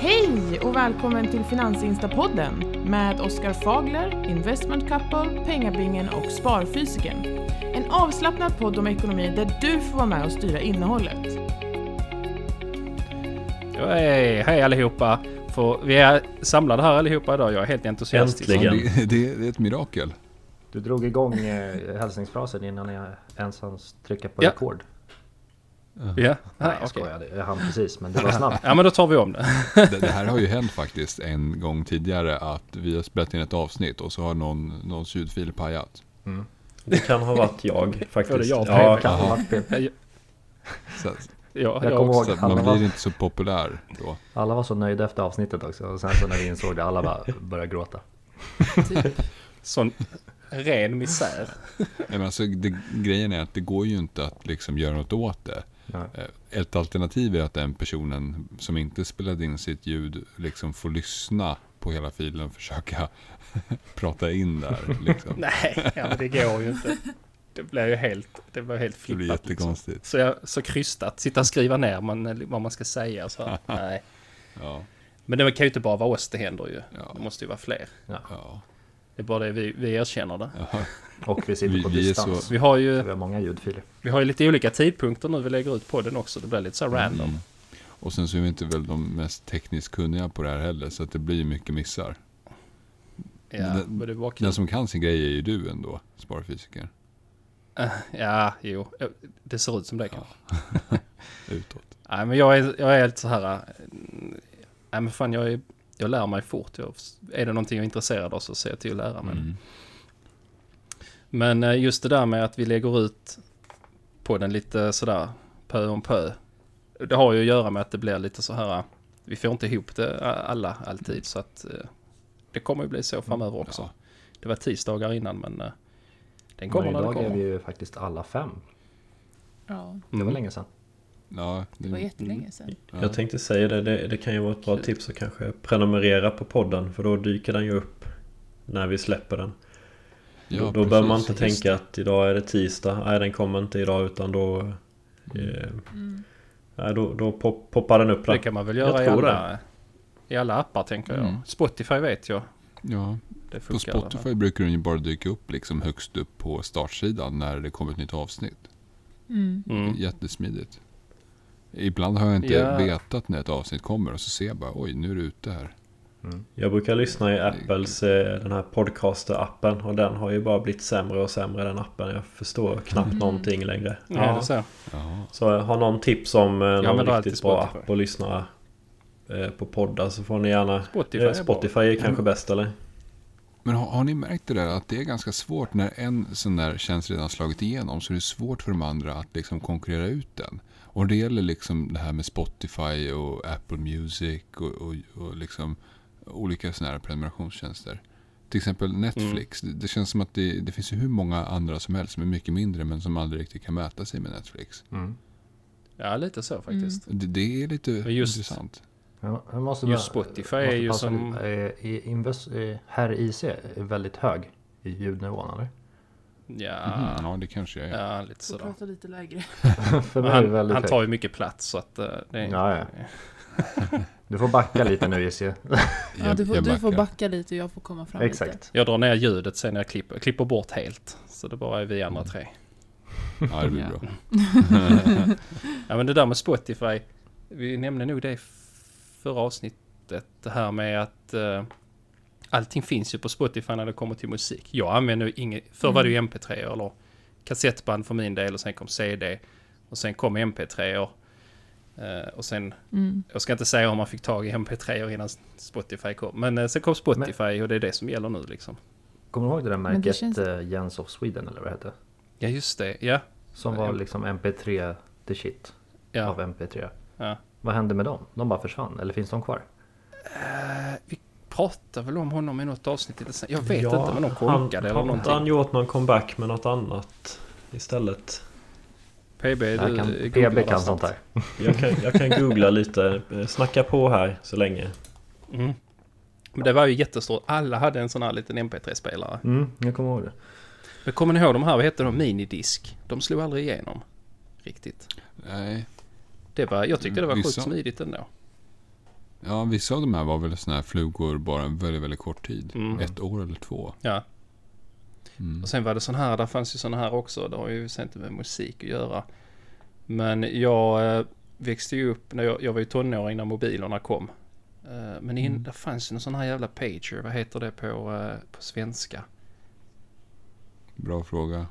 Hej och välkommen till Finansinstapodden med Oskar Fagler, Investment Couple, Pengabingen och Sparfysiken. En avslappnad podd om ekonomi där du får vara med och styra innehållet. Hej, hej allihopa! För vi är samlade här allihopa idag. Jag är helt entusiastisk. Äntligen. Det, det, det är ett mirakel. Du drog igång eh, hälsningsfrasen innan jag ens hann trycka på Ja. rekord. Ja, Nej, jag skojade. Jag hann precis, men det var snabbt. Ja, men då tar vi om det. Det, det här har ju hänt faktiskt en gång tidigare att vi har spelat in ett avsnitt och så har någon, någons ljudfil pajat. Det kan ha varit jag faktiskt. Jag ja, Peter. kan ha varit Peter. Så, Ja, Jag jag kommer också. ihåg man blir var, inte så populär då. alla var så nöjda efter avsnittet också. Och sen så när vi insåg det, alla bara började gråta. Sån ren misär. Nej, Men alltså, det, grejen är att det går ju inte att liksom göra något åt det. Ja. Eh, Ett alternativ är att den personen som inte spelade in sitt ljud liksom får lyssna på hela filen och försöka prata in där. Liksom. Nej, ja, men det går ju inte. Det blir ju helt, det blir helt Det blir flippat. Liksom. jättekonstigt. Så, jag, så krystat. Sitta och skriva ner man, vad man ska säga. Så, nej. Ja, Men det kan ju inte bara vara oss det händer ju. Ja. Det måste ju vara fler. ja, Det är bara det vi, vi erkänner det. ja. Och vi sitter Vi- på vi distans. så- Vi har ju, vi har många ljudfiler. vi har ju lite olika tidpunkter nu vi lägger ut på den också. Det blir lite så här random. Mm. Och sen så är vi inte väl de mest tekniskt kunniga på det här heller, så att det blir mycket missar. Ja, Den- men det var kul. Den som kan sin grej är ju du ändå, sparfysiker. Ja, jo. Det ser ut som det kanske. Utåt. Nej, men jag är, jag är lite så här... äh, Nej, men fan, jag, är, jag lär mig fort. Jag, är det någonting jag är intresserad av så ser jag till att lära mig. Mm. Men äh, just det där med att vi lägger ut på den lite sådär pö om pö. Det har ju att göra med att det blir lite så här... äh, Vi får inte ihop det alla alltid så att äh, det kommer ju bli så framöver också. Ja. Det var tisdagar innan men den Men kommer när den idag är kommer. vi ju faktiskt alla fem. Ja, Det var Mm. länge sedan. Ja, det var jättelänge sedan. ja. Jag tänkte säga det, det, det kan ju vara ett bra Kul. tips att kanske prenumerera på podden för då dyker den ju upp när vi släpper den. Ja, då då precis. behöver man inte tänka att idag är det tisdag, nej den kommer inte idag utan då... Eh, Mm. nej, då, då pop, poppar den upp Det kan man väl Jag göra i alla, i alla appar tänker jag. Mm. Spotify vet jag. Ja, Det på. Spotify brukar den ju bara dyka upp liksom högst upp på startsidan när det kommer ett nytt avsnitt. Mm. Mm. Jättesmidigt. Ibland har jag inte Ja. vetat när ett avsnitt kommer och så ser jag bara oj, nu är det ute här. Mm. Jag brukar lyssna i Apples, eh, den här podcaster-appen och den har ju bara blivit sämre och sämre den appen. Jag förstår knappt Mm. någonting längre. Ja, det ser. Jaha. Så har någon tips om eh, någon till riktigt bra Spotify. app att lyssna eh, på poddar så får ni gärna... Spotify Eh, är. Spotify är kanske bäst eller? Men har, har ni märkt det där att det är ganska svårt när en sån där tjänst redan slagit igenom så är det svårt för de andra att liksom konkurrera ut den. Och det gäller liksom det här med Spotify och Apple Music och, och, och liksom olika sådana här prenumerationstjänster. Till exempel Netflix. Det, det känns som att det, det finns ju hur många andra som helst som är mycket mindre men som aldrig riktigt kan mäta sig med Netflix. Mm. Ja, lite så faktiskt. Det, det är lite just- intressant. Ja, jag måste Just bara- Spotify måste är ju som- invest, eh, Herr IC är väldigt hög i ljudnivån eller? Ja, Mhm, ja, det kanske är. ja lite sådär. prata lite lägre. För mig är det Han, väldigt han tar ju mycket plats så att eh, det är... Ja, ja. Du får backa lite nu IC. Ja, Jag- du får, jag du får backa lite och jag får komma fram lite. Exakt. Jag drar ner ljudet sen när jag klipper. Jag klipper bort helt. Så det bara är vi andra tre. Ja, det blir bra. Ja men det där med Spotify. Vi nämnde nog det förra avsnittet. Det här med att eh, allting finns ju på Spotify när det kommer till musik. Jag använder ju inget. Förr var det ju MP3 eller kassettband för min del och sen kom CD. Och sen kom MP3 eh, och sen, Mm. jag ska inte säga om man fick tag i MP3 innan Spotify kom. Men eh, sen kom Spotify och det är det som gäller nu liksom. Kommer du ihåg det där Men det märket känns- eh, Jens of Sweden eller vad det hette? Ja just det, ja. Som var liksom MP3 the shit ja. av MP3. ja. Vad hände med dem? De bara försvann, eller finns de kvar? Eh, vi pratade väl om honom i något avsnitt lite sen. Jag vet Ja, inte, men de han- korkade eller någonting. han gjort någon comeback med något annat istället? PB, du kan, PB kan sånt här. Jag kan, jag kan googla lite. Snacka på här så länge. Mm. Men det var ju jättestort. Alla hade en sån här liten MP3-spelare. Mm, jag kommer ihåg det. Men kommer ni ihåg de här, vad hette de? Minidisk. De slog aldrig igenom. Riktigt. Nej, Det var, jag tyckte det var Vissa- sjukt smidigt ändå. Ja, vissa av de här var väl såna här flugor bara en väldigt, väldigt kort tid. Mm. Ett år eller två. Ja. Mm. Och sen var det sån här, där fanns ju såna här också. Det har ju inte med musik att göra. Men jag eh, växte ju upp, när jag, jag var ju tonåring när mobilerna kom. Eh, men in, Mm. det fanns ju någon sån här jävla pager, vad heter det på, eh, på svenska? Bra fråga.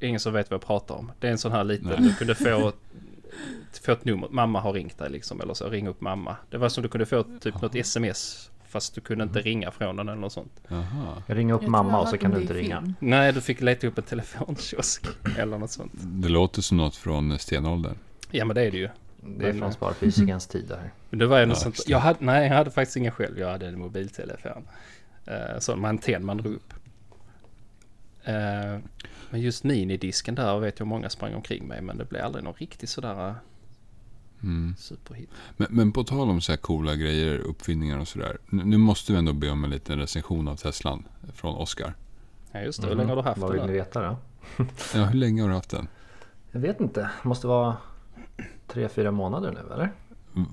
Ingen som vet vad jag pratar om. Det är en sån här liten, Nej. du kunde få, få ett nummer, mamma har ringt dig liksom, eller så, ring upp mamma. Det var som du kunde få typ något sms, fast du kunde inte ringa från den eller något sånt. Jaha. Jag ringer upp Jag mamma och så kan du inte ringa. film. Nej, du fick leta upp en telefonkiosk eller något sånt. Det låter som något från stenåldern. Ja, men det är det ju. Det är från sparfysikens tid det här. Men det var ju något Ja, sånt. Jag hade, nej, jag hade faktiskt ingen själv. Jag hade en mobiltelefon. Uh, sån med antenn man drog upp. Eh, men just minidisken där vet jag många sprang omkring mig. Men det blev aldrig någon riktigt sådär uh, Mm. superhit. Men, men på tal om så här coola grejer, uppfinningar och sådär. Nu måste vi ändå be om en liten recension av Teslan från Oscar. Ja just det, hur länge har du haft Mhm. Vad vill den? ni veta då? Ja, hur länge har du haft den? Jag vet inte. Måste vara tre, fyra månader nu eller?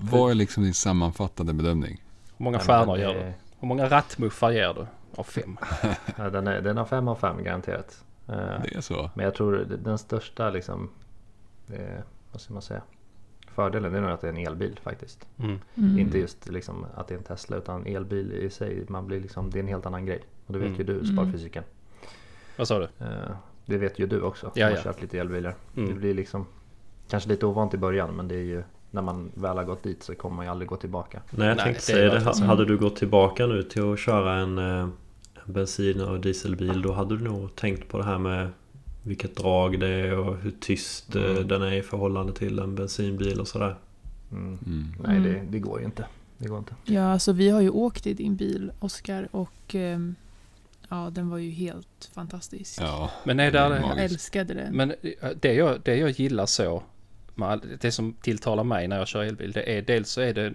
Vad är liksom din sammanfattande bedömning? Hur många stjärnor det- du? Hur många rattmuffar ger du? Av fem? Ja, den, är, den har fem av fem garanterat. Eh, Det är så? Men jag tror det- den största liksom, eh, vad ska man säga? Fördelen det är nog att det är en elbil faktiskt. Mm. Mm. Inte just liksom att det är en Tesla utan elbil i sig. Man blir liksom, det är en helt annan grej. Och det vet Mm. ju du, sparfysiken. Vad sa du? Eh, det vet ju du också. Ja, har kört lite elbilar. Mm. Det blir liksom kanske lite ovant i början men det är ju när man väl har gått dit så kommer man ju aldrig gå tillbaka. Nej jag Nej, tänkte det är säga det. så. Hade du gått tillbaka nu till att köra en, eh, en bensin och dieselbil då hade du nog tänkt på det här med vilket drag det är och hur tyst eh, Mm. den är i förhållande till en bensinbil och sådär. Mm. Mm. Nej det, Mm. det går ju inte. Det går inte. Ja, alltså vi har ju åkt i din bil, Oskar, och ehm, ja, den var ju helt fantastisk. Ja, Men är Det är det... Jag älskade den. Men eh, det jag, det jag gillar så, det som tilltalar mig när jag kör elbil, det är dels så är det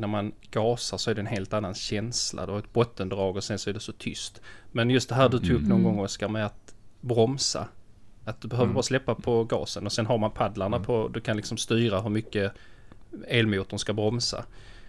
när man gasar så är det en helt annan känsla. Du har ett bottendrag och sen så är det så tyst. Men just det här du tog upp någon Mm. gång Oskar med att bromsa. Att du behöver Mm. bara släppa på gasen och sen har man paddlarna Mm. på. Du kan liksom styra hur mycket elmotorn ska bromsa.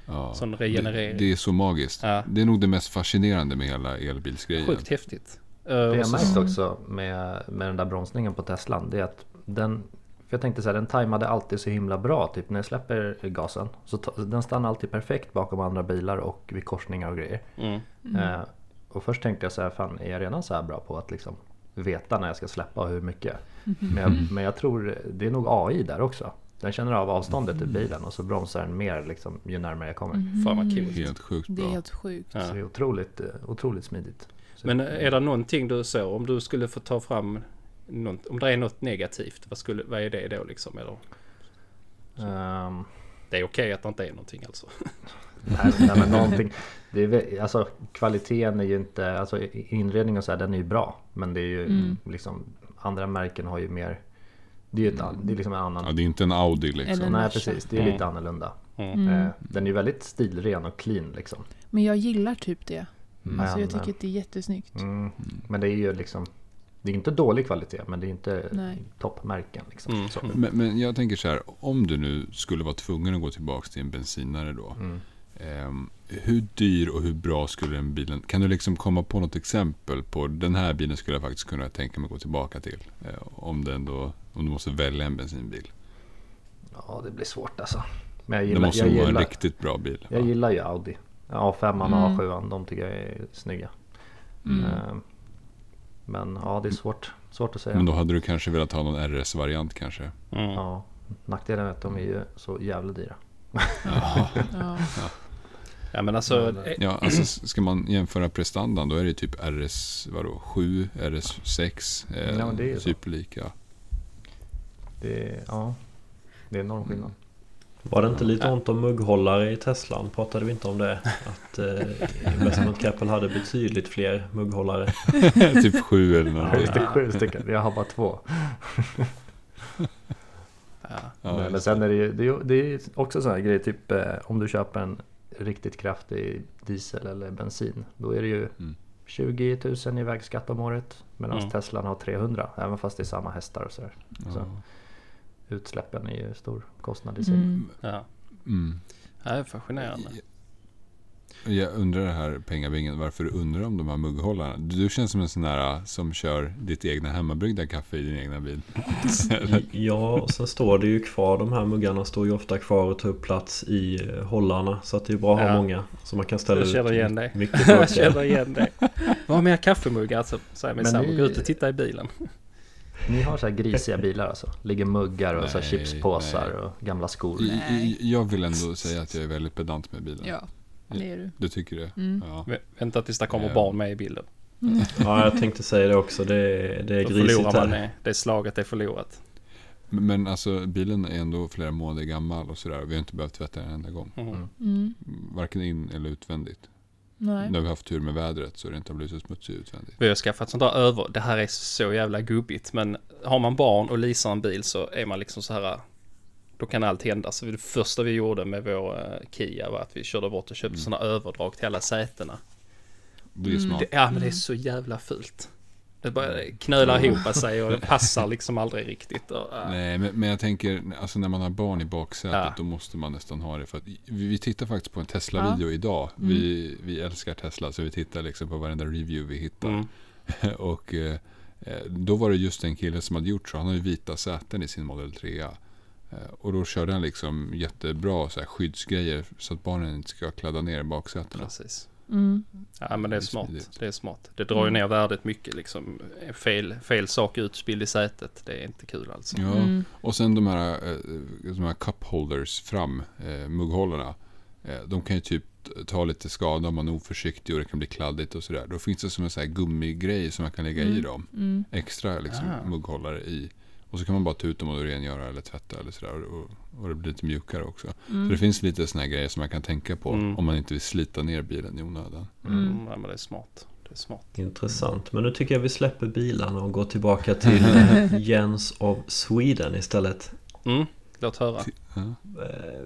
ja. Sån Det, regenerering. det är så magiskt. Ja. Det är nog det mest fascinerande med hela elbilsgrejen. Sjukt häftigt. Eh, Det jag så- märkt också med, med den där bromsningen på Teslan det är att den för jag tänkte så här, den tajmade alltid så himla bra. Typ när jag släpper gasen. Så ta, den stannar alltid perfekt bakom andra bilar och vid korsningar och grejer. Mm. Eh, och först tänkte jag så här, fan är jag redan så här bra på att liksom veta när jag ska släppa och hur mycket? Men jag, men jag tror det är nog AI där också. Den känner av avståndet till bilen och så bromsar den mer liksom, ju närmare jag kommer. Fan vad coolt. Helt sjukt Det är bra. helt sjukt. Ja. Så det är otroligt, eh, otroligt smidigt. Så, Men är det någonting du så, om du skulle få ta fram något, om det är något negativt, vad, skulle, vad är det då liksom? Eller, ehm, det är okej att det inte är någonting alltså. Nej, nej men någonting. Det är, alltså kvaliteten är ju inte, alltså inredningen och så här, den är ju bra. Men det är ju Mm. liksom, andra märken har ju mer, det är ju ett, an- det är liksom en annan. Ja, det är inte en Audi liksom. Nej precis, det är Mm. lite annorlunda. Mm. Mm. Eh, den är ju väldigt stilren och clean liksom. Men jag gillar typ det. Men, Alltså jag tycker att det är jättesnyggt. mm, men det är ju liksom, det är inte dålig kvalitet men det är inte Nej. toppmärken liksom. Mm. Men, men jag tänker så här, om du nu skulle vara tvungen att gå tillbaka till en bensinare då. Mm. ehm, hur dyr och hur bra skulle den bilen... Kan du liksom komma på något exempel på den här bilen skulle jag faktiskt kunna tänka mig att gå tillbaka till. Eh, om, den då, om du måste välja en bensinbil. Ja det blir svårt alltså. Men jag Det gillar, måste jag vara en gillar, riktigt bra bil. jag gillar ju Audi. A5 och Mm. A7 de tycker jag är snygga. Mm. Men ja, det är svårt, svårt att säga. Men då hade du kanske velat ha någon RS-variant kanske? Mm. Ja, nackdelen är att de är ju så jävla dyra. Ja. Ja men alltså, eh, Ja, alltså ska man jämföra prestandan då är det typ RS vadå, 7, RS6, eh, Ja, men det är ju så. superlika. Det är, ja, det är enorm skillnad. Var det inte lite Ja. ont om mugghållare i Teslan? Pratade vi inte om det? Att eh, Investment Capital hade betydligt fler mugghållare. typ 7 eller Ja, just det, sju stycken. Jag har bara två. ja. Ja, men, men sen är det ju det är, det är också sån här grej, typ eh, om du köper en riktigt kraftig diesel eller bensin. Då är det ju Mm. 20 000 i vägskatt om året. Medan Mm. Teslan har 300. Även fast det är samma hästar och sådär. ja. Så. Utsläppen är ju stor kostnad i sig. Mm. ja. Mm. Det är fascinerande. Jag undrar det här pengabingen, varför du undrar om de här mugghållarna. Du känns som en sån här äh, som kör ditt egna hemmabryggda kaffe i din egna bil. Ja, och sen står det ju kvar. De här muggarna står ju ofta kvar och tar upp plats i eh, hållarna. Så att det är bra att ha Ja. många. Så man kan ställa Jag känner ut igen dig. mycket Jag känner igen det. Vad har mer kaffemuggar? Alltså, min Men sambo. ni- Gå ut och titta i bilen. Ni har så här grisiga bilar alltså? Ligger muggar och så här Nej, chipspåsar nej. och gamla skor. Nej. Jag vill ändå säga att jag är väldigt pedant med bilen. Ja, det är du. Du tycker det? Mm. Ja. Vä- Vänta tills det kommer Ja. barn med i bilden. Ja, jag tänkte säga det också. Det är, det är grisigt här. det. Det slaget är förlorat. Men, alltså bilen är ändå flera månader gammal och sådär. Vi har inte behövt tvätta den en enda gång. Mm. Mm. Mm. Varken in eller utvändigt. Nej. När vi har haft tur med vädret så det inte har blivit så smutsigt utvändigt. Vi har skaffat sånt där över. Det här är så jävla gubbigt. Men har man barn och leasar en bil så är man liksom så här. Då kan allt hända. Så det första vi gjorde med vår eh, Kia var att vi körde bort och köpte såna överdrag till alla sätena. Det är Mm. smart. Det, ja men det är så jävla fult. Det bara knölar ihop sig och det passar liksom aldrig riktigt. Och, äh. Nej, men, men jag tänker, alltså när man har barn i baksätet, Ja. då måste man nästan ha det. För att vi, vi tittar faktiskt på en Tesla-video idag. Vi, vi älskar Tesla, så vi tittar liksom på varenda review vi hittar. Mm. och eh, eh, då var det just en kille som hade gjort så. Han har ju vita säten i sin Model 3. Eh, och då körde han liksom jättebra så här, skyddsgrejer så att barnen inte ska kladda ner baksätena. Precis. Mm. Ja men det är smart. Det är smart. Det drar ju ner värdet mycket liksom. Fel, fel sak utspilld i sätet. Det är inte kul alltså. Ja, Mm. och sen de här, eh, de här cup holders fram, eh, mugghållarna. Eh, de kan ju typ ta lite skada om man är oförsiktig och det kan bli kladdigt och sådär. Då finns det som en sån här gummigrej som man kan lägga i Mm. dem. Mm. Extra liksom, Ah. mugghållare i. Och så kan man bara ta ut dem och rengöra eller tvätta eller sådär. Och, och det blir lite mjukare också. Så det finns lite här grejer som man kan tänka på Mm. om man inte vill slita ner bilen i onödan. Mm. Mm. Ja, men det är smart. Det är smart. Intressant. Men nu tycker jag vi släpper bilarna och går tillbaka till Jens of Sweden istället. Mm. Låt höra. Ja. Eh,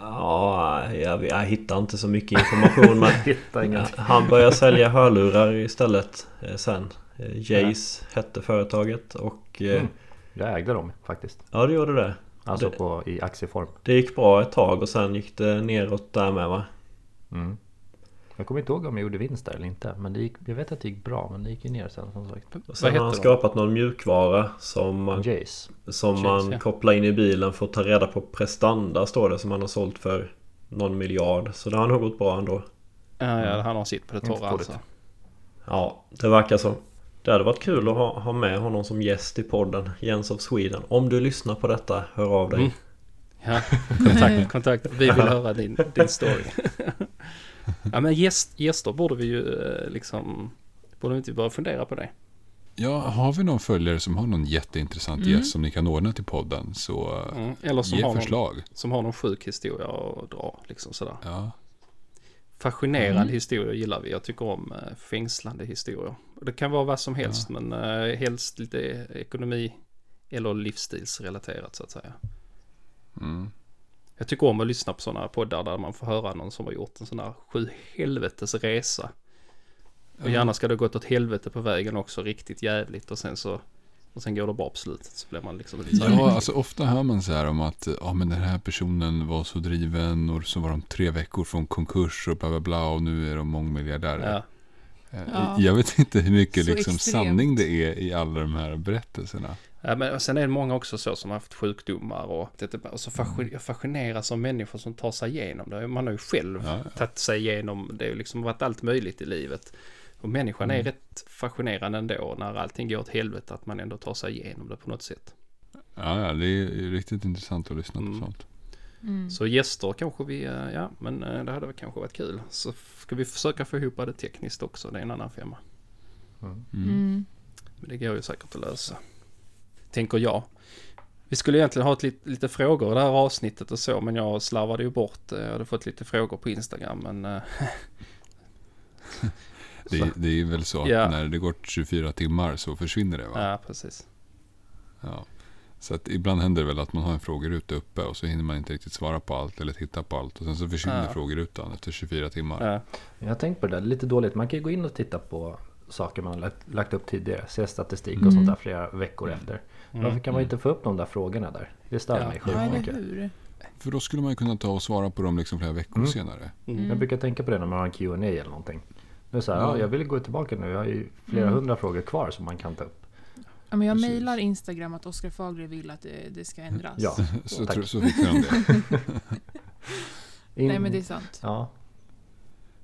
Ja, jag, jag hittar inte så mycket information men han började sälja hörlurar istället eh, sen. Eh, Jace hette företaget och Mm. Jag ägde dem faktiskt. ja det gjorde det. Alltså Det- på, i aktieform. Det gick bra ett tag och sen gick det neråt där med va? Mm. Jag kommer inte ihåg om jag gjorde vinst där eller inte. Men det gick, jag vet att det gick bra men det gick ju ner sen som sagt. Och sen har han de? skapat någon mjukvara som man, Jace. som Jace, man ja. kopplar in i bilen för att ta reda på prestanda står det som han har sålt för någon miljard. Så det har nog gått bra ändå. Ja, ja, han har sitt på det torra alltså. Ja, det verkar så. Det hade varit kul att ha, ha med honom som gäst i podden Jens of Sweden. Om du lyssnar på detta, hör av dig. Mm. Ja, kontakt, kontakt. Vi vill höra din, din story. Ja men gäst, gäster borde vi ju eh, liksom... Borde vi inte börja fundera på det? Ja, har vi någon följare som har någon jätteintressant Mm. gäst som ni kan ordna till podden så Mm. Eller som ge har, någon, förslag. som har någon sjuk historia att dra. Liksom sådär. Ja. Fascinerande Mm. historier gillar vi. Jag tycker om eh, fängslande historier. Det kan vara vad som helst men eh, helst lite ekonomi eller livsstilsrelaterat så att säga. Mm. Jag tycker om att lyssna på sådana poddar där man får höra någon som har gjort en sån här sju helvetes resa. Och gärna ska det ha gått åt helvete på vägen också, riktigt jävligt och sen så och sen går det bra på slutet så blir man liksom lite så här, Ja, alltså ofta hör man så här om att ja, men den här personen var så driven och så var de tre veckor från konkurs och bla bla bla och nu är de mångmiljardärer. ja, Eh, Ja. Jag vet inte hur mycket Så liksom extremt. sanning det är i alla de här berättelserna. ja, men sen är det många också så som har haft sjukdomar och, och så jag fascineras av människor som tar sig igenom det. Man har ju själv Ja. tagit sig igenom, det har liksom varit allt möjligt i livet. Och människan är Mm. rätt fascinerande ändå när allting går åt helvete att man ändå tar sig igenom det på något sätt. Ja, ja, det är riktigt intressant att lyssna Mm. på sånt. Mm. Så gäster kanske vi, eh, ja men eh, det hade väl kanske varit kul. Så ska vi försöka få ihop det tekniskt också, det är en annan femma. Mm. Mm. Men det går ju säkert att lösa. Tänker jag. Vi skulle egentligen ha ett lit, lite frågor i det här avsnittet och så, men jag slarvade ju bort. eh, Jag hade fått lite frågor på Instagram, men... Det, det är väl så att Ja. när det går 24 timmar så försvinner det va? Ja, precis. Ja. Så att ibland händer det väl att man har en frågeruta uppe och så hinner man inte riktigt svara på allt eller titta på allt. Och sen så försvinner Ja. frågerutan efter 24 timmar. Ja, Jag har tänkt på det där, lite dåligt. Man kan ju gå in och titta på saker man har lagt, lagt upp tidigare. Se statistik och Mm. sånt där flera veckor efter. Mm. Varför kan man inte få upp de där frågorna där? Det stör Ja. mig sjukt mycket. hur? För då skulle man ju kunna ta och svara på dem liksom flera veckor Mm. senare. Mm. Jag brukar tänka på det när man har en Q&A eller någonting. Nu så här, ja. Ja. jag vill gå tillbaka nu. Jag har ju flera Mm. hundra frågor kvar som man kan ta upp. Ja, men jag Precis. mejlar Instagram att Oskar Fager vill att det, det ska ändras. Ja. Så, tro- så fick de det. In... Nej men det är sant. Ja.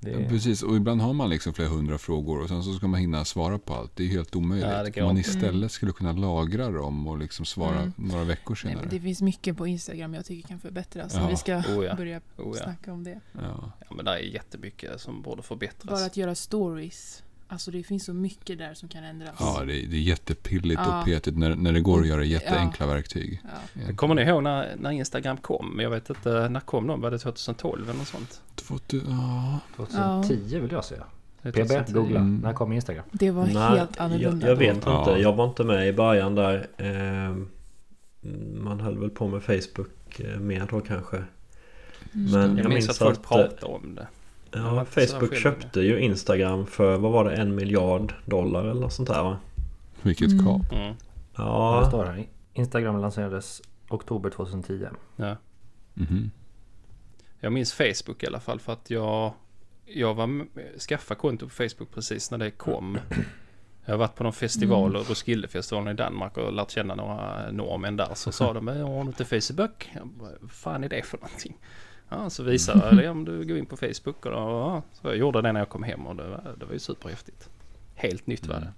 Det Ja, precis, och ibland har man liksom flera hundra frågor och sen så ska man hinna svara på allt. Det är helt omöjligt. Ja, Om man istället Mm. skulle kunna lagra dem och liksom svara Mm. några veckor Nej, senare. men det finns mycket på Instagram jag tycker kan förbättras. Ja. Om vi ska Oh ja. börja Oh ja. snacka om det. Ja. ja, men det är jättemycket som borde förbättras. Bara att göra stories. Alltså det finns så mycket där som kan ändras. ja, det är, det är jättepilligt Ja. och petigt när, när det går att göra jätteenkla verktyg. Ja. Kommer ni ihåg när, när Instagram kom? Men jag vet inte, när kom de? Var det 2012 eller något sånt? Två tu- ja. 2010 vill jag säga. PB, 2010. googla. Mm. När kom Instagram? Det var helt annorlunda. Jag, jag vet då. inte. Ja. Jag var inte med i början där. Ehm, Man höll väl på med Facebook eh, mer då kanske. Mm. Men Jag, jag minns att folk att, pratade om det. Jag Ja, Facebook köpte ju Instagram för, vad var det, en miljard dollar eller något sånt där va? Vilket Mm. kap. Mm. Ja. Det står här. Instagram lanserades oktober 2010. Ja. Mhm. Jag minns Facebook i alla fall för att jag, jag var skaffade konto på Facebook precis när det kom. Jag har varit på någon festival, Mm. Roskildefestivalen i Danmark och lärt känna några norrmän där. Så sa de, "Men har du inte Facebook? Jag bara, vad fan är det för någonting? Ja, så visade jag det om du går in på Facebook. Och då, ja, så jag gjorde det när jag kom hem och det var, det var ju superhäftigt. Helt nytt var det. Mm.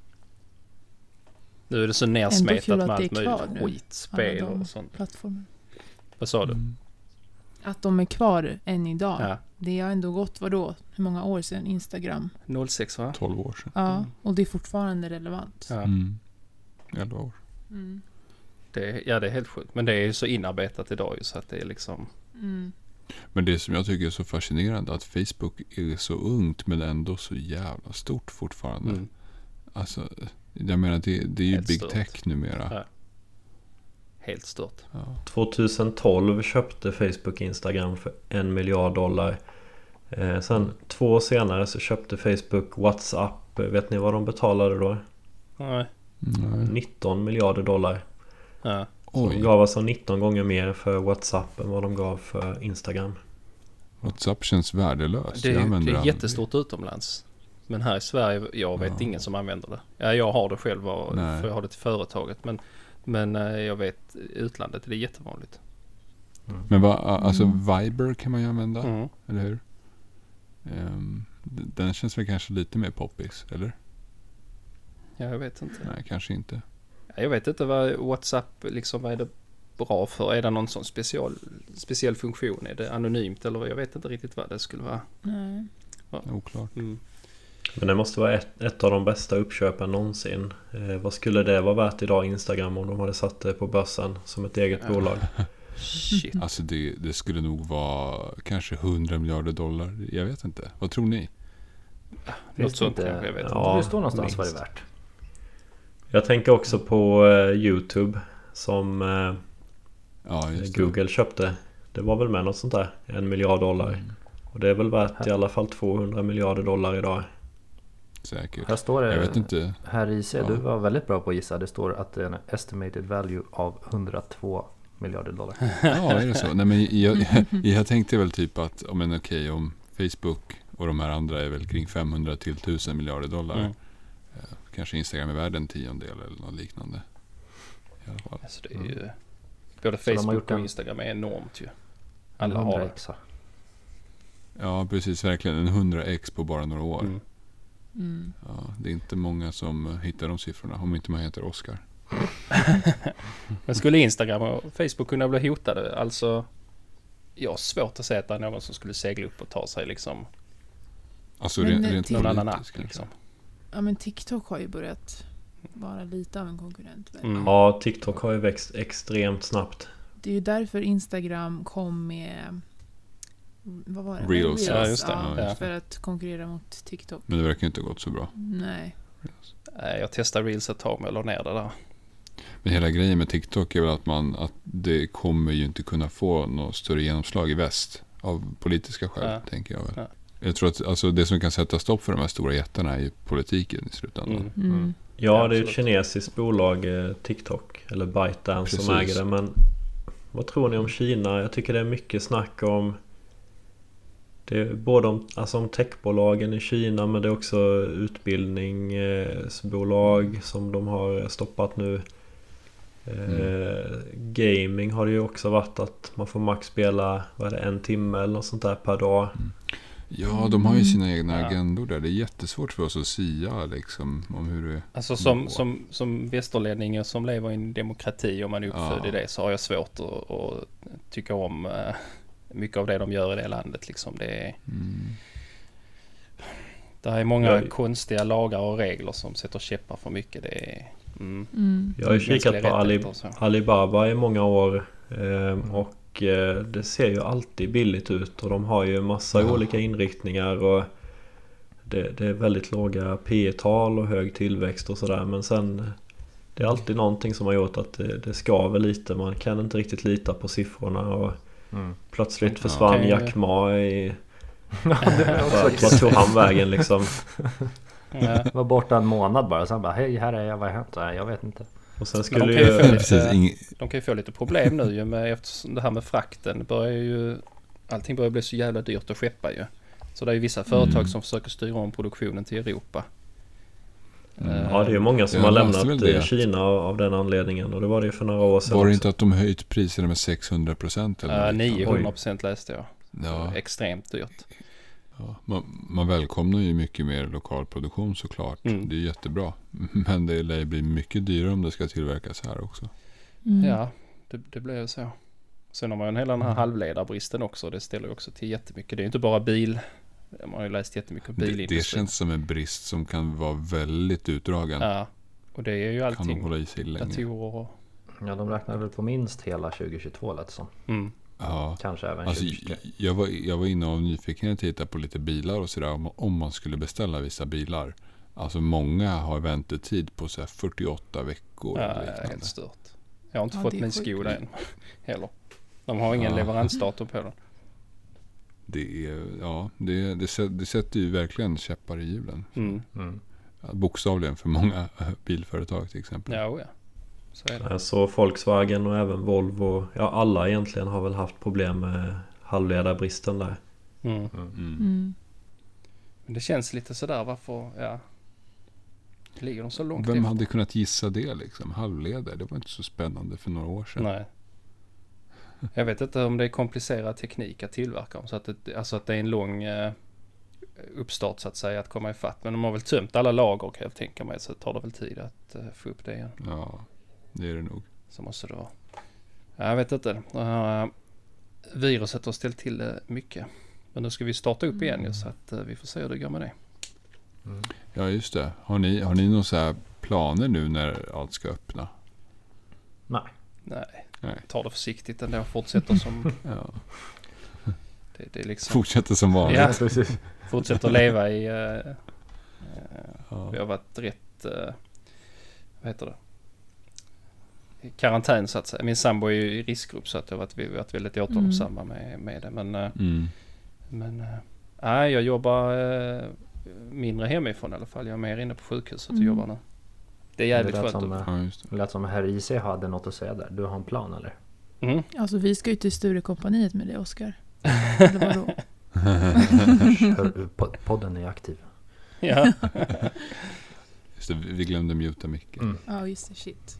Nu är det så nersmetat med att det är allt möjligt nu. skit, spel Alla de och sånt. plattformen. Vad sa du? Mm. Att de är kvar än idag. Ja, Det har ändå gått, vadå, hur många år sedan Instagram? 06 va? 12 år sedan. Ja, Mm. och det är fortfarande relevant. Ja. Mm. 11 år. Mm. Det, ja, det är helt sjukt. Men det är ju så inarbetat idag ju så att det är liksom... Mm. Men det som jag tycker är så fascinerande att Facebook är så ungt men ändå så jävla stort fortfarande. Mm. Alltså, jag menar det, det är ju Helt big stört. tech numera. Ja. Helt stört. Ja. 2012 köpte Facebook Instagram för en miljard dollar. Eh, sen två år senare så köpte Facebook WhatsApp. Vet ni vad de betalade då? Nej. Nej. 19 miljarder dollar. Ja. Oj, gav alltså 19 gånger mer för WhatsApp än vad de gav för Instagram. WhatsApp känns värdelöst. Det, är, det är jättestort utomlands. Men här i Sverige, jag vet Ja. ingen som använder det. Ja, jag har det själv och för jag har det till företaget. Men, men eh, jag vet utlandet, det är jättevanligt. Men vad, alltså Mm. Viber kan man ju använda, Mm. eller hur? D- den känns väl kanske lite mer poppis, eller? Ja, jag vet inte. Nej, kanske inte. Ja, Jag vet inte vad WhatsApp, liksom vad är det bra för? Är det någon sån special, speciell funktion? Är det anonymt eller? Jag vet inte riktigt vad det skulle vara. Nej. Oklart. Mm. Men det måste vara ett, ett av de bästa uppköpen någonsin. Eh, vad skulle det vara värt idag Instagram om de hade satt det på börsen som ett eget Ja. bolag? Shit. Alltså det, det skulle nog vara kanske 100 miljarder dollar. Jag vet inte. Vad tror ni? Något sånt inte- kanske, jag vet Ja, det står någonstans vad det är minst. värt. Jag tänker också på eh, Youtube som eh, Ja, just det. Google köpte. Det var väl med något sånt där. En miljard dollar. Mm, Och det är väl värt i alla fall 200 miljarder dollar idag. säkert. Här står det, Jag vet inte. här i IC, Ja. du var väldigt bra på att gissa. Det står att det är en estimated value av 102 miljarder dollar. Ja, är det så? Nej, men jag, jag, jag tänkte väl typ att, ja, men okej, om Facebook och de här andra är väl kring 500 till 1000 miljarder dollar. Mm. Eh, Kanske Instagram är värd en tiondel eller något liknande. I alla fall. Alltså det är ju... Både Så de har Facebook gjort och Instagram är enormt ju. Alla har det. 100x. Ja, precis. Verkligen en 100x på bara några år. Mm. Mm. Ja, det är inte många som eh, hittar de siffrorna. Om inte man heter Oscar. Men skulle Instagram och Facebook kunna bli hotade? Alltså... Jag har svårt att säga att det är någon som skulle segla upp och ta sig liksom Alltså Men rent, det- rent någon annan app. politiskt kanske. Liksom. Ja men TikTok har ju börjat vara lite av en konkurrent. Mm. Ja, TikTok har ju växt extremt snabbt. Det är ju därför Instagram kom med vad var det? Reels. Ja, just det. Ja, Ja. För att konkurrera mot TikTok. Men det verkar inte ha gått så bra. Nej. Nej, Jag testade Reels ett tag men jag la ner det där. Men hela grejen med TikTok är väl att, man, att det kommer ju inte kunna få något större genomslag i väst. Av politiska skäl, Ja. tänker jag väl. Ja. Jag tror att alltså, det som kan sätta stopp för de här stora jättarna är ju politiken i slutändan. Mm. Mm. Ja, det är ett absolut. kinesiskt bolag, eh, TikTok. Eller ByteDance som Precis. äger det. Men Vad tror ni om Kina? Jag tycker det är mycket snack om det är både om, alltså om techbolagen i Kina men det är också utbildningsbolag som de har stoppat nu. Eh, gaming har det ju också varit att man får max spela vad är det, en timme eller något sånt där per dag. Ja, de har ju sina egna Ja. agendor där. Det är jättesvårt för oss att sia liksom, om hur det Alltså som, nivå. som, som västerlänning som lever i en demokrati om man är uppfödd Ja. i det så har jag svårt att, att tycka om eh, mycket av det de gör i det landet. Liksom. Det är, Mm. det är många Jag- konstiga lagar och regler som sätter käppar för mycket. Det är, mm, Mm. Jag har ju kikat på Ali, och. Alibaba i många år eh, och eh, det ser ju alltid billigt ut och de har ju massa Ja. olika inriktningar och det, det är väldigt låga P tal och hög tillväxt och sådär men sen det är alltid någonting som har gjort att det, det skaver lite. Man kan inte riktigt lita på siffrorna och Mm. plötsligt Ja. försvann ju- Jack Ma i... Vart tog han vägen liksom? Ja. var borta en månad bara, sen bara hej här är jag, vad har hänt? Jag vet inte. Och sen skulle de kan ju ju... få lite- ing- De kan ju få lite problem nu ju med eftersom det här med frakten börjar ju Allting börjar bli så jävla dyrt att skeppa ju. Så det är ju vissa företag Mm. som försöker styra om produktionen till Europa. Mm. Eh, Ja det är ju många som Jag har lämnat eh, Kina av den anledningen och det var det ju för några år sedan var det också. inte att de höjt priserna med 600 procent? Ja, 900 procent läste jag. Ja, Extremt dyrt. Ja. Man, man välkomnar ju mycket mer lokal produktion såklart. Mm. Det är jättebra. Men det lär bli mycket dyrare om det ska tillverkas här också. Mm. Ja, det, det blev ju så. Sen har man ju hela den här halvledarbristen också. Det ställer ju också till jättemycket. Det är ju inte bara bil. Man har ju läst jättemycket om Det, bilindustrin. det känns som en brist som kan vara väldigt utdragen. Ja, och det är ju kan de allting. hålla i sig länge. Datorer och... Ja, de räknar väl på minst hela 2022 lät det som. Mm. Ja. Kanske även Alltså, 2023. jag, var, jag var inne av nyfikenhet och tittade på lite bilar och sådär. Om, om man skulle beställa vissa bilar. Alltså många har väntetid på så här 48 veckor. Ja, eller det är helt stört. Jag har inte Ja, fått min. Skoda än. Heller. De har ingen Ja. leveransdatum på den. Det, är, ja, det, det, det sätter ju verkligen käppar i hjulen. Mm. Mm. Bokstavligen för många bilföretag till exempel. Ja, oh ja. Så är det. Så Volkswagen och även Volvo, ja alla egentligen har väl haft problem med halvledarbristen där. Mm. Mm. Mm. Men det känns lite sådär varför, ja. Ligger de så långt Vem efter? hade kunnat gissa det liksom? Halvledare, det var inte så spännande för några år sedan. Nej. Jag vet inte om det är komplicerad teknik att tillverka dem. Så att det, alltså att det är en lång eh, uppstart så att säga att komma ifatt. Men de har väl tömt alla lager kan jag tänka mig. Så tar det väl tid att eh, få upp det igen. Ja, det är det nog. Så måste det vara. Ja, Jag vet inte. Det här eh, viruset har ställt till det mycket. Men nu ska vi starta upp igen ju så att eh, vi får se hur det går med det. Ja, just det. Har ni, har ni några planer nu när allt ska öppna? Nej. Nej, Nej. ta det försiktigt ändå. Fortsätter som Ja. det, det är liksom. Fortsätter som vanligt. Ja. precis. Fortsätter leva i... eh, eh, Ja. Vi har varit rätt... eh, vad heter det? Karantän så att säga. Min sambo är ju i riskgrupp så att det har varit, vi har varit väldigt återhållsamma med, med det. Men, eh, Mm. men eh, nej, jag jobbar eh, mindre hemifrån i alla fall. Jag är mer inne på sjukhuset och Mm. jobbar nu. Det är jävligt det lät skönt. som, att- Ja, det. lät som herr IC hade något att säga där. Du har en plan eller? Mm. Alltså vi ska ju till Sturecompagniet med det Oskar. Eller vadå? Hör- Podden är aktiv. Ja. just det. Vi glömde muta micken. Mm. Ja just det, shit.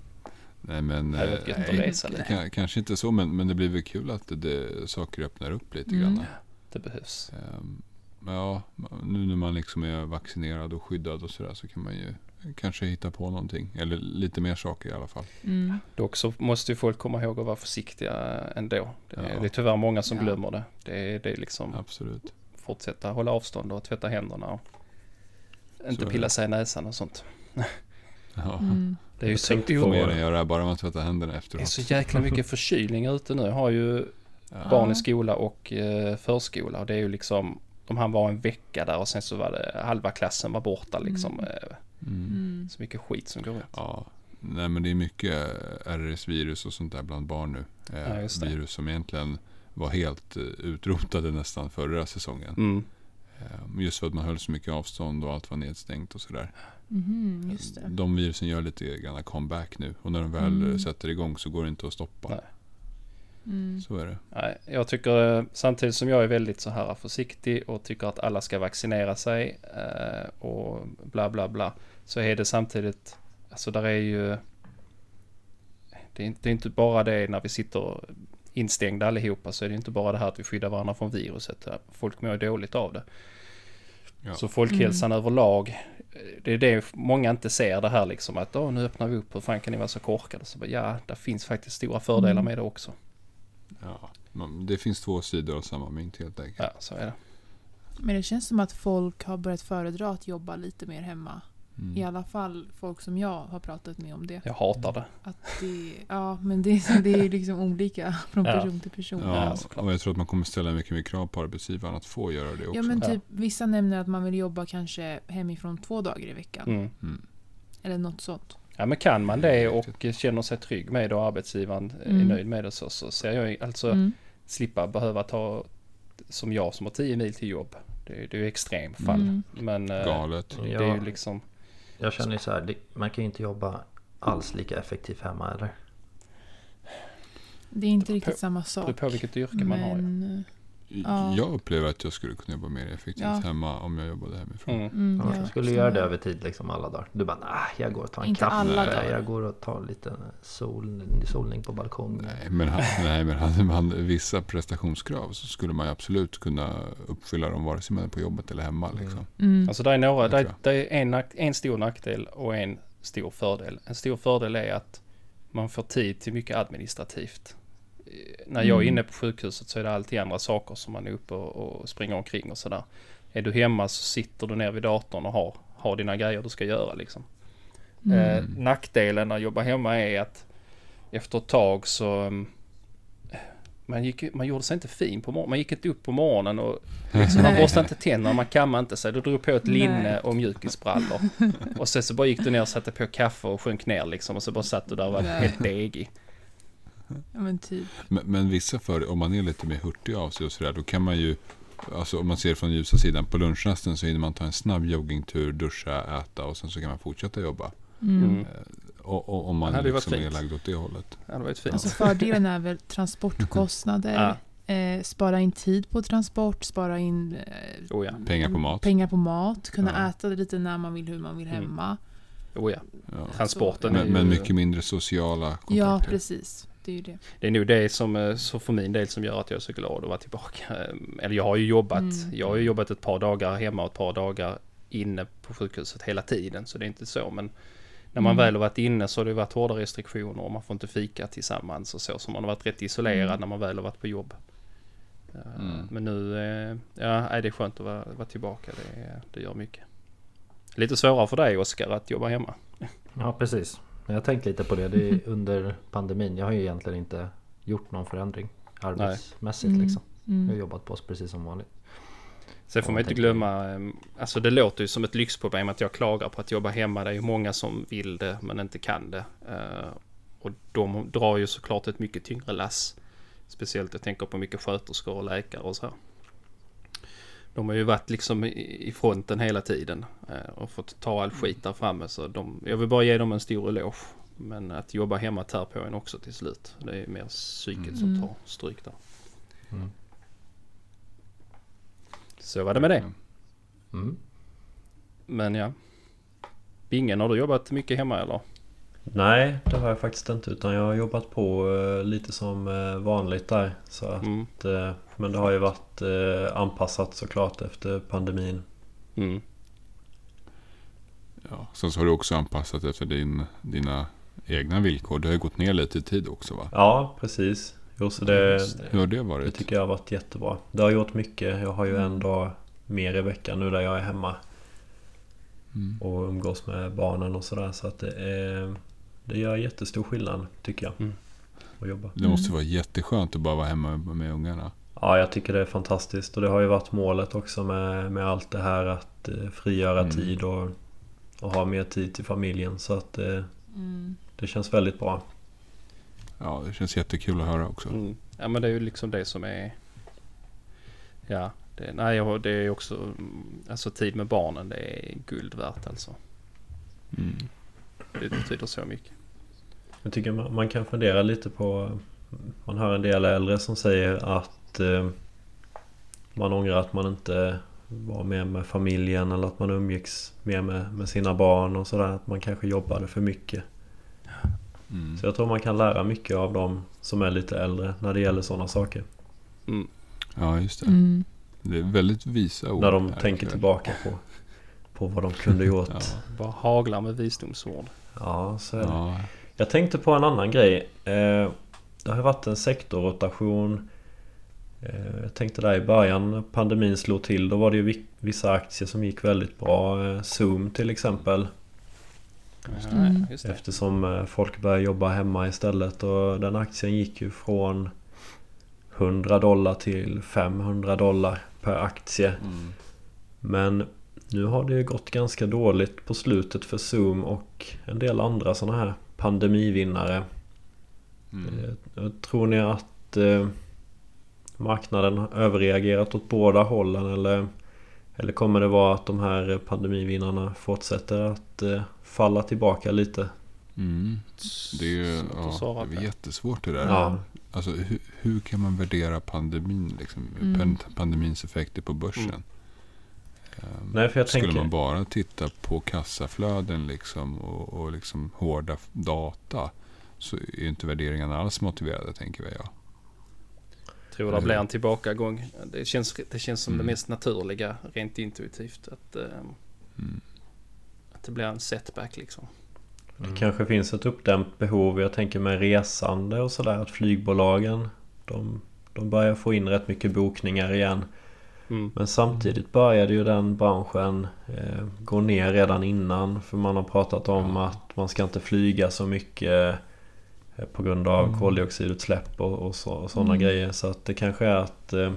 Nej, men... Det hade eh, varit gött att nej, resa lite. ka- Kanske inte så, men, men det blir väl kul att det, det, saker öppnar upp lite Mm. grann. Det behövs. Ehm, Ja, nu när man liksom är vaccinerad och skyddad och sådär så kan man ju kanske hitta på någonting. Eller lite mer saker i alla fall. Mm. Dock så måste ju folk komma ihåg att vara försiktiga ändå. Det är, Ja. det är tyvärr många som Ja. glömmer det. Det är, det är liksom Absolut. fortsätta hålla avstånd och tvätta händerna. Och inte pilla sig i näsan och sånt. Ja. Mm. Det är ju Jag så, tänkte mer än göra bara man tvättar händerna det är efteråt. så jäkla mycket förkylning ute nu. Jag har ju Ja. barn i skola och eh, förskola och det är ju liksom de hann vara en vecka där och sen så var det halva klassen var borta liksom. Mm. Eh, Mm. Mm. Så mycket skit som går runt. Ja, nej men det är mycket RS-virus och sånt där bland barn nu. Eh, Ja, just det. virus som egentligen var helt utrotade nästan förra säsongen. Mm. Just för att man höll så mycket avstånd och allt var nedstängt och sådär. Just det. De virusen gör lite grann comeback nu och när de väl Mm. sätter igång så går det inte att stoppa. Nej. Mm. Så är det. Nej, jag tycker eh, samtidigt som jag är väldigt så här försiktig och tycker att alla ska vaccinera sig eh, och bla bla bla. Så är det samtidigt, alltså där är ju... Det är, inte, det är inte bara det när vi sitter instängda allihopa så är det inte bara det här att vi skyddar varandra från viruset. Folk mår dåligt av det. Ja. Så folkhälsan överlag, eh, det är det många inte ser det här liksom att Åh, nu öppnar vi upp, hur fan kan ni vara så korkade? Så bara, ja, det finns faktiskt stora fördelar Mm. med det också. Ja. Men Det finns två sidor av samma mynt helt enkelt. Ja, så är det. Men det känns som att folk har börjat föredra att jobba lite mer hemma. Mm. I alla fall folk som jag har pratat med om det. Jag hatar det. Att det ja, men det, är- det är liksom olika från Ja. person till person. Ja, Ja, såklart. och jag tror att man kommer ställa mycket mer krav på arbetsgivaren att få göra det också. Ja men Ja. typ vissa nämner att man vill jobba kanske hemifrån två dagar i veckan. Mm. Mm. Eller något sånt. Ja men kan man det och Riktigt. känner sig trygg med det och arbetsgivaren är Mm. nöjd med det så, så ser jag alltså Mm. slippa behöva ta som jag som har 10 mil till jobb. Det, det är ju extremfall. Mm. Men eh, Galet. det är ju liksom, Jag känner ju så här, det, man kan ju inte jobba alls lika effektivt hemma eller? Det är inte På- riktigt samma det sak. beror på vilket yrke man har. ju. Ja. Jag upplever att jag skulle kunna jobba mer effektivt Ja. hemma om jag jobbade hemifrån. Mm. mm, Ja, ja, jag skulle göra det över tid liksom alla dagar. Du bara, nah, jag går och tar en Inte kaffe. alla dagar. Jag går och tar lite sol, solning på balkongen. Nej, men, han, nej, men hade man vissa prestationskrav så skulle man ju absolut kunna uppfylla dem vare sig man är på jobbet eller hemma. Liksom. Mm. Alltså det är några, Det det, är en, en stor nackdel och en stor fördel. En stor fördel är att man får tid till mycket administrativt. När jag är Mm. inne på sjukhuset så är det alltid andra saker som man är uppe och, och springer omkring och sådär. Är du hemma så sitter du ner vid datorn och har, har dina grejer du ska göra liksom. Mm. Eh, nackdelen när jag jobbar hemma är att efter ett tag så um, man, gick, man gjorde sig inte fin på morgonen. Man gick inte upp på morgonen och liksom, man borstade inte tänderna, man kammade inte sig. Du drog på ett Nej. linne och mjukisbrallor. Och sen så bara gick du ner och satte på kaffe och sjönk ner liksom. Och så bara satt du där och var Nej. helt degig. Ja men typ. Men, men vissa för, om man är lite mer hurtig av sig och sådär, då kan man ju, alltså om man ser från ljusa sidan, på lunchrasten så hinner man ta en snabb joggingtur, duscha, äta och sen så kan man fortsätta jobba. Mm. Mm. Och, och om man varit liksom är lagd åt det hållet. Det var ett fint. Alltså fördelen är väl transportkostnader, eh, spara in tid på transport, spara in eh, Oh ja, Pengar på mat. pengar på mat, kunna Ja. äta lite när man vill, hur man vill Mm. hemma. oh ja. Ja. Transporten är Men, ju, men mycket mindre sociala kontakter. Ja, precis. Det är ju det. Det är nog det som, eh, så för min del som gör att jag är så glad att vara tillbaka. Eh, Eller jag har ju jobbat, Mm. jag har ju jobbat ett par dagar hemma och ett par dagar inne på sjukhuset hela tiden. Så det är inte så. Men när man Mm. väl har varit inne så har det varit hårda restriktioner och man får inte fika tillsammans och så. Så man har varit rätt isolerad Mm. när man väl har varit på jobb. Eh, Mm. Men nu, ja det är skönt att vara, vara tillbaka. Det, det gör mycket. Lite svårare för dig Oskar att jobba hemma. Ja precis. Men Jag har tänkt lite på det. Det är under pandemin. Jag har ju egentligen inte gjort någon förändring arbetsmässigt Mm. liksom. Jag har jobbat på oss precis som vanligt. Sen får man inte glömma, ehm, alltså det låter ju som ett lyxproblem att jag klagar på att jobba hemma. Det är ju många som vill det men inte kan det. Eh, Och de drar ju såklart ett mycket tyngre lass. Speciellt jag tänker på mycket sköterskor och läkare och så här. De har ju varit liksom i fronten hela tiden eh, och fått ta all skit där framme. Så de, jag vill bara ge dem en stor eloge. Men att jobba hemma tär på en också till slut. Det är mer psyket som Mm. tar stryk där. Mm. Så var det med det. Mm. Men ja. Bingen, har du jobbat mycket hemma eller? Nej, det har jag faktiskt inte utan jag har jobbat på eh, lite som eh, vanligt där. Så att, Mm. eh, men det har ju varit eh, anpassat såklart efter pandemin. Mm. Ja. Sen så har du också anpassat efter din, dina egna villkor. Du har ju gått ner lite i tid också va? Ja, precis. Jo, så det, det. Hur har det det varit? tycker jag har varit jättebra. Det har gjort mycket. Jag har ju Mm. en dag mer i veckan nu där jag är hemma Mm. och umgås med barnen och sådär. Så att det, är, det gör jättestor skillnad tycker jag. Mm. Att jobba. Det måste Mm. vara jätteskönt att bara vara hemma med ungarna. Ja, jag tycker det är fantastiskt och det har ju varit målet också med, med allt det här att eh, frigöra Mm. tid och, och ha mer tid till familjen. Så att eh, Mm. det känns väldigt bra. Ja, det känns jättekul att höra också. Mm. Ja men det är ju liksom det som är... Ja, det, nej, det är också... mm, Alltså tid med barnen, det är guld värt alltså. Mm. Det betyder så mycket. Jag tycker man, man kan fundera lite på man hör en del äldre som säger att eh, man ångrar att man inte var med med familjen eller att man umgicks mer med, med sina barn och sådär. Att man kanske jobbade för mycket. Mm. Så jag tror man kan lära mycket av dem som är lite äldre när det gäller sådana saker. Mm. Ja, just det. Mm. Det är väldigt visa ord. När de här, tänker tillbaka på, på vad de kunde gjort. Ja. Bara haglar med visdomsord. Ja, så är det. Ja. Jag tänkte på en annan grej. Eh, det har ju varit en sektorrotation. Eh, jag tänkte där i början pandemin slog till. Då var det ju vi- vissa aktier som gick väldigt bra. Eh, Zoom till exempel. Mm. Ja, just det. Eftersom folk började jobba hemma istället. Och den aktien gick ju från 100 dollar till 500 dollar per aktie. Mm. Men nu har det ju gått ganska dåligt på slutet för Zoom och en del andra sådana här pandemivinnare. Mm. Eh, Tror ni att eh, marknaden har överreagerat åt båda hållen eller, eller kommer det vara att de här pandemivinnarna fortsätter att eh, falla tillbaka lite? Mm. Det är ja, det är jättesvårt det där. Ja, Alltså, hur, hur kan man värdera pandemin, liksom, Mm. pan- pandemins effekter på börsen? Mm. Ehm, nej för jag Skulle tänker... man bara titta på kassaflöden liksom, och, och liksom hårda data så är ju inte värderingarna alls motiverade tänker jag. tror Eller det blir en tillbakagång. Det känns, det känns som Mm. det mest naturliga rent intuitivt. Att, eh, Mm. att det blir en setback liksom. Det kanske finns ett uppdämt behov. Jag tänker med resande och sådär. Att flygbolagen de, de börjar få in rätt mycket bokningar igen. Mm. Men samtidigt började ju den branschen eh, gå ner redan innan. För man har pratat om Ja. att man ska inte flyga så mycket eh, på grund av Mm. koldioxidutsläpp och, och, så, och sådana Mm. grejer. Så att det kanske är att eh,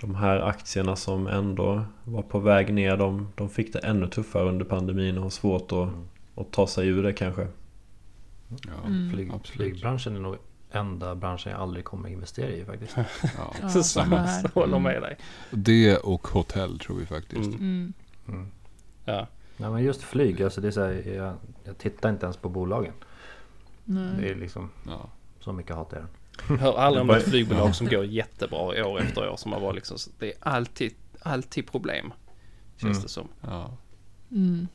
de här aktierna som ändå var på väg ner de, de fick det ännu tuffare under pandemin och har svårt att, Mm. att ta sig ur det kanske. Ja, Mm. Flyg, absolut. flygbranschen är nog enda branschen jag aldrig kommer investera i faktiskt. Ja. Ja, så samma samma här. håller Mm. med dig. Det och hotell tror vi faktiskt. Mm. Mm. Mm. Ja. Nej men just flyg, alltså det är så här, jag, jag tittar inte ens på bolagen. Det Nej. är liksom Ja. så mycket hat är det. Hör aldrig om Det ett flygbolag som går jättebra år efter år som har varit liksom, så det är alltid, alltid problem. Känns Mm. det som. Ja. Mm.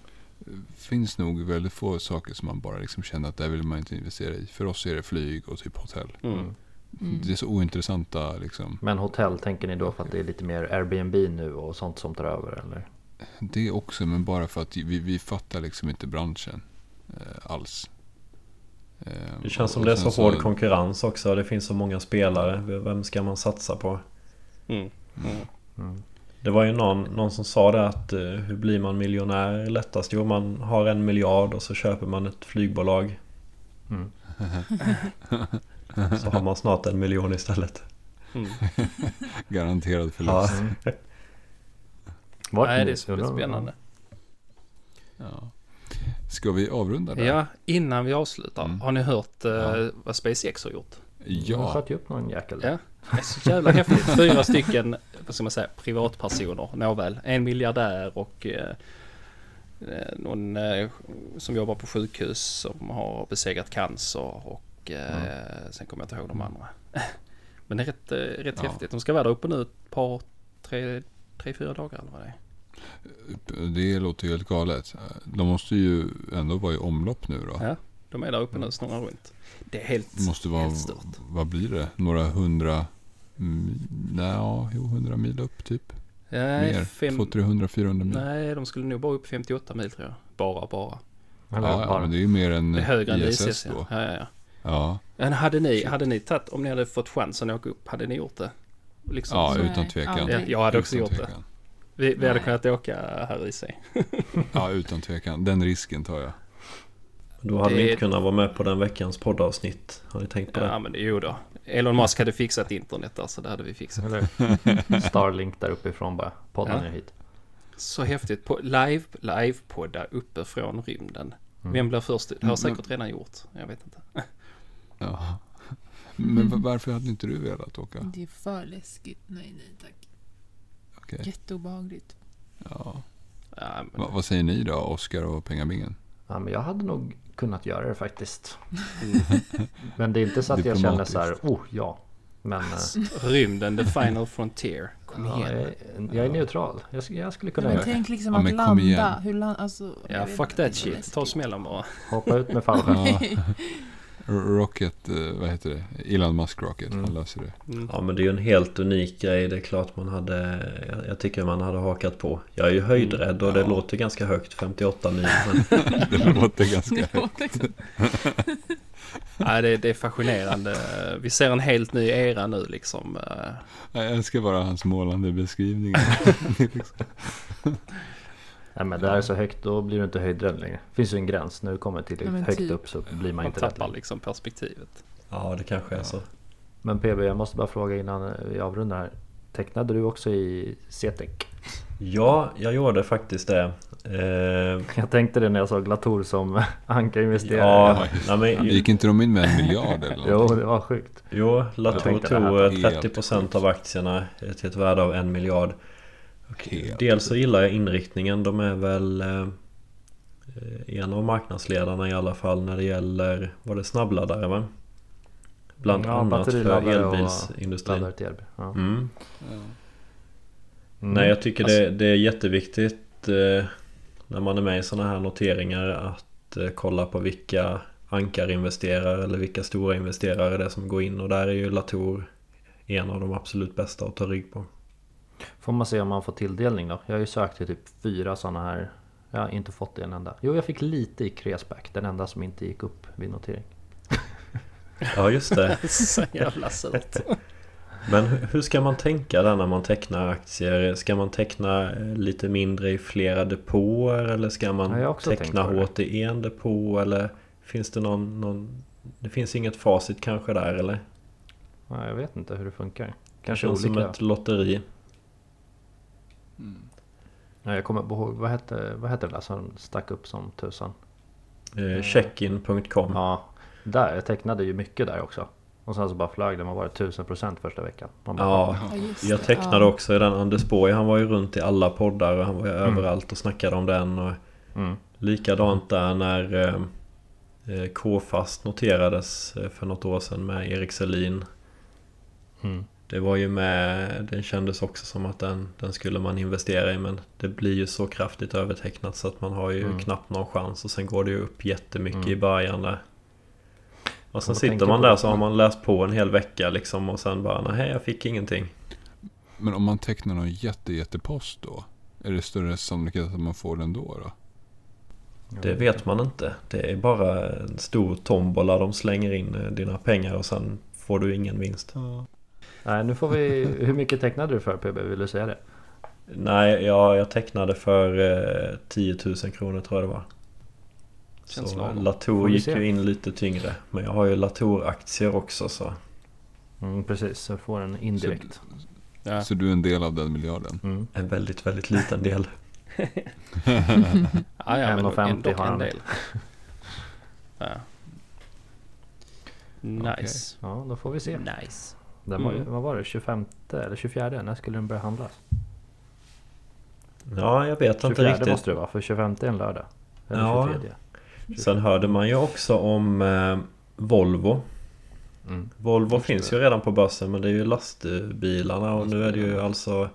Finns nog väldigt få saker som man bara liksom känner att det vill man inte investera i. För oss är det flyg och typ hotell. Mm. Mm. Mm. Det är så ointressanta liksom. Men hotell, tänker ni då för att det är lite mer Airbnb nu och sånt som tar över eller? Det också, men bara för att vi, vi fattar liksom inte branschen eh, alls. Eh, Det känns som och det är sen så hård konkurrens också. Det finns så många spelare. Vem ska man satsa på? Mm. Det var ju någon, någon som sa det att eh, hur blir man miljonär lättast? Jo, man har en miljard och så köper man ett flygbolag. Mm. Så har man snart en miljon istället. Mm. Garanterad förlust. Ja. Mm. Vart Nej, det undrar- spännande. Ja. Ska vi avrunda där? Ja, innan vi avslutar. Mm. Har ni hört eh, Ja. vad SpaceX har gjort? De Ja. sköt ju upp någon jäkel. Ja. Det är så jävla häftigt. Fyra stycken, vad ska man säga, privatpersoner. Nåväl, en miljardär och eh, eh, någon eh, som jobbar på sjukhus som har besegrat cancer och eh, sen kommer jag inte ihåg de andra. Men det är rätt, eh, rätt Ja. häftigt. De ska vara där uppe nu ett par, tre, tre, fyra dagar eller vad det är. Det låter ju helt galet. De måste ju ändå vara i omlopp nu då. Ja, de är där uppe nu, snurrar runt. Det är helt, Det måste vara, helt stört. vad blir det? Några hundra, mm, nej, ja, jo, hundra mil upp typ. Nej, Mer, fem, 200, 300, 400 mil. nej, de skulle nog bara upp 58 mil tror jag. Bara, bara. Ja, ja, men det är ju mer än Det är högre än ISS ISS. då. Ja, ja, ja. Ja, Men hade ni, hade ni tagit, om ni hade fått chansen att åka upp, hade ni gjort det? Liksom. ja Nej, utan tvekan. Ja, jag hade också Utan gjort det. tvekan. Vi, vi hade kunnat åka här i sig. Ja, utan tvekan. Den risken tar jag. Då hade Det- vi inte kunnat vara med på den veckans poddavsnitt. Har ni tänkt på det? Ja, men det, jo då. Elon Musk hade fixat internet där, så det hade vi fixat. Eller Starlink där uppifrån bara. Podda Ja. ner hit. Så häftigt. På, live, livepodda uppe från rymden. Mm. Vem blir först? Det har Mm, säkert redan gjort. Jag vet inte. Ja. Men va- varför hade inte du velat åka? Det är för läskigt. Nej, nej tack. Okej. Jätteobehagligt. Ja. Ja, men, Va, vad säger ni då, Oskar och Pengabingen? Ja, men jag hade nog kunnat göra det faktiskt. Mm. Men det är inte så att jag känner så här, oh ja. Men eh, Rymden, the final frontier. Kom ja, igen. jag, är, jag är neutral. Jag, jag skulle kunna Men göra det. tänk liksom Ja, att men landa. Hur land, alltså, Ja, fuck that shit. Ta smällen bara. Hoppa ut med fallskärm. Rocket, eh, vad heter det? Elon Musk Rocket, han Mm. löser det. Mm. Ja men det är ju en helt unik grej. Det är klart man hade... Jag, tycker man hade hakat på. Jag är ju höjdrädd och det Ja. låter ganska högt. 58 mil. Men Det låter ganska Det högt. Ja, det, det är fascinerande. Vi ser en helt ny era nu liksom. Jag älskar bara hans målande beskrivningar. Nej men det här är så högt, då blir du inte höjdrädd längre. Det finns ju en gräns. När du kommer till Ja, men högt typ. upp så blir man Man inte rädd tappar längre. liksom perspektivet. ja det kanske är så. Men PB, jag måste bara fråga innan vi avrundar här. Tecknade du också i CETEC? Ja, jag gjorde faktiskt det. Eh, Jag tänkte det när jag såg Latour som ankarinvesterare. ja, nej, men, Gick inte de in med en miljard eller Jo, det var sjukt. Jo, Latour tog här. eh, Helt 30% sjukt. av aktierna eh, till ett värde av en miljard. Helt Dels så gillar jag inriktningen. De är väl eh, en av marknadsledarna i alla fall när det gäller, var det snabbladdare va? Bland Ja, annat för och elbilsindustrin. Elbil. Ja. Mm. Ja. Mm. Nej jag tycker Alltså- det, det är jätteviktigt eh, när man är med i sådana här noteringar att eh, kolla på vilka ankarinvesterare eller vilka stora investerare det är som går in och där är ju Latour en av de absolut bästa att ta rygg på. Får man se om man får tilldelning då? Jag har ju sökt till typ fyra sådana här. Jag har inte fått en enda. Jo, jag fick lite i Cresback. Den enda som inte gick upp vid notering. Ja just det. Så jävla surt. Men hur- ska man tänka där när man tecknar aktier? Ska man teckna eh, lite mindre i flera depåer eller ska man teckna det. hårt i en depå eller finns det någon, någon Det finns inget facit kanske där eller? Ja, jag vet inte hur det funkar. Det Kanske som olika. ett lotteri. Ja, jag kommer ihåg. Vad hette, vad hette det där som stack upp som tusan? Eh, Checkin.com Ja, där. Jag tecknade ju mycket där också. Och sen så bara flög det. Man var det 1000% första veckan. Man bara, Ja, Ja, jag tecknade Ja. också i den Anders Borg. Han var ju runt i alla poddar och han var ju Mm. överallt och snackade om den. Och Mm. likadant där när eh, eh, K-fast noterades eh, för något år sedan med Erik Selin. Mm. Det var ju med, den kändes också som att den, den skulle man investera i men det blir ju så kraftigt övertecknat så att man har ju Mm. knappt någon chans och sen går det ju upp jättemycket Mm. i början där. Och sen sitter man där så har man läst på en hel vecka liksom och sen bara nej jag fick ingenting. Men om man tecknar någon jätte, jättepost då? Är det större sannolikhet att man får den då? då? Det vet man inte. Det är bara en stor tombola de slänger in eh, dina pengar och sen får du ingen vinst. Nej, nu får vi... Hur mycket tecknade du för PB? Vill du säga det? Nej, jag, jag tecknade för eh, 10 000 kronor tror jag det var. Känns så lagom. Latour gick se. ju in lite tyngre. Men jag har ju Latour-aktier också så. Mm, precis, så får en indirekt. Ja. Så du är en del av den miljarden? Mm. En väldigt, väldigt liten del. Ja, ja, men 1,50 ändå har han. en del. Ja. Nice. Ja, då får vi se. Nice. Den var, Mm. vad var det? 25 eller 24? När skulle den börja handlas? Ja, jag vet inte 24 riktigt. måste det vara, för 25 är en lördag. Eller Ja. 23. Sen hörde man ju också om eh, Volvo. Mm. Volvo Just finns det. ju redan på börsen men det är ju lastbilarna och nu är det ju alltså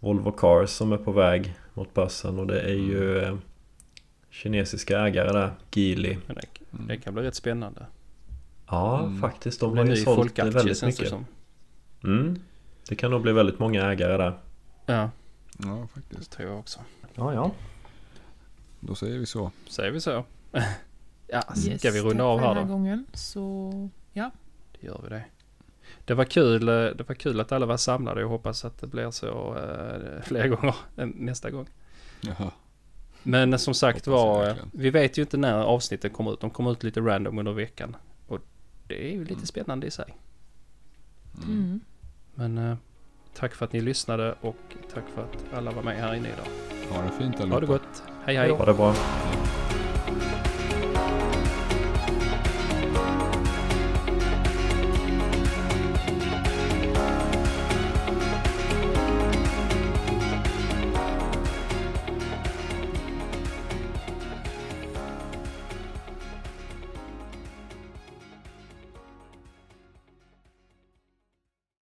Volvo Cars som är på väg mot börsen och det är ju eh, kinesiska ägare där, Geely. Det, det kan bli rätt spännande. Ja, Mm. faktiskt. Det De blir har ju ny sålt väldigt mycket. som. Mm. Det kan nog bli väldigt många ägare där. Ja, Ja, det faktiskt. tror jag också. Ja, ja. Då säger vi så. Säger vi så? ja, Yes, ska vi runda av här den då? gången. Så ja, Det gör vi det. Det var kul, eh, det var kul att alla var samlade. Jag hoppas att det blir så eh, fler gånger nästa gång. Jaha. Men som sagt var, eh, vi vet ju inte när avsnitten kommer ut. De kommer ut lite random under veckan. Och det är ju lite spännande i sig. Mm. Men eh, tack för att ni lyssnade och tack för att alla var med här inne idag. Ha det fint allihopa. Ha det gott. Hej hej. Ha det bra. Hej.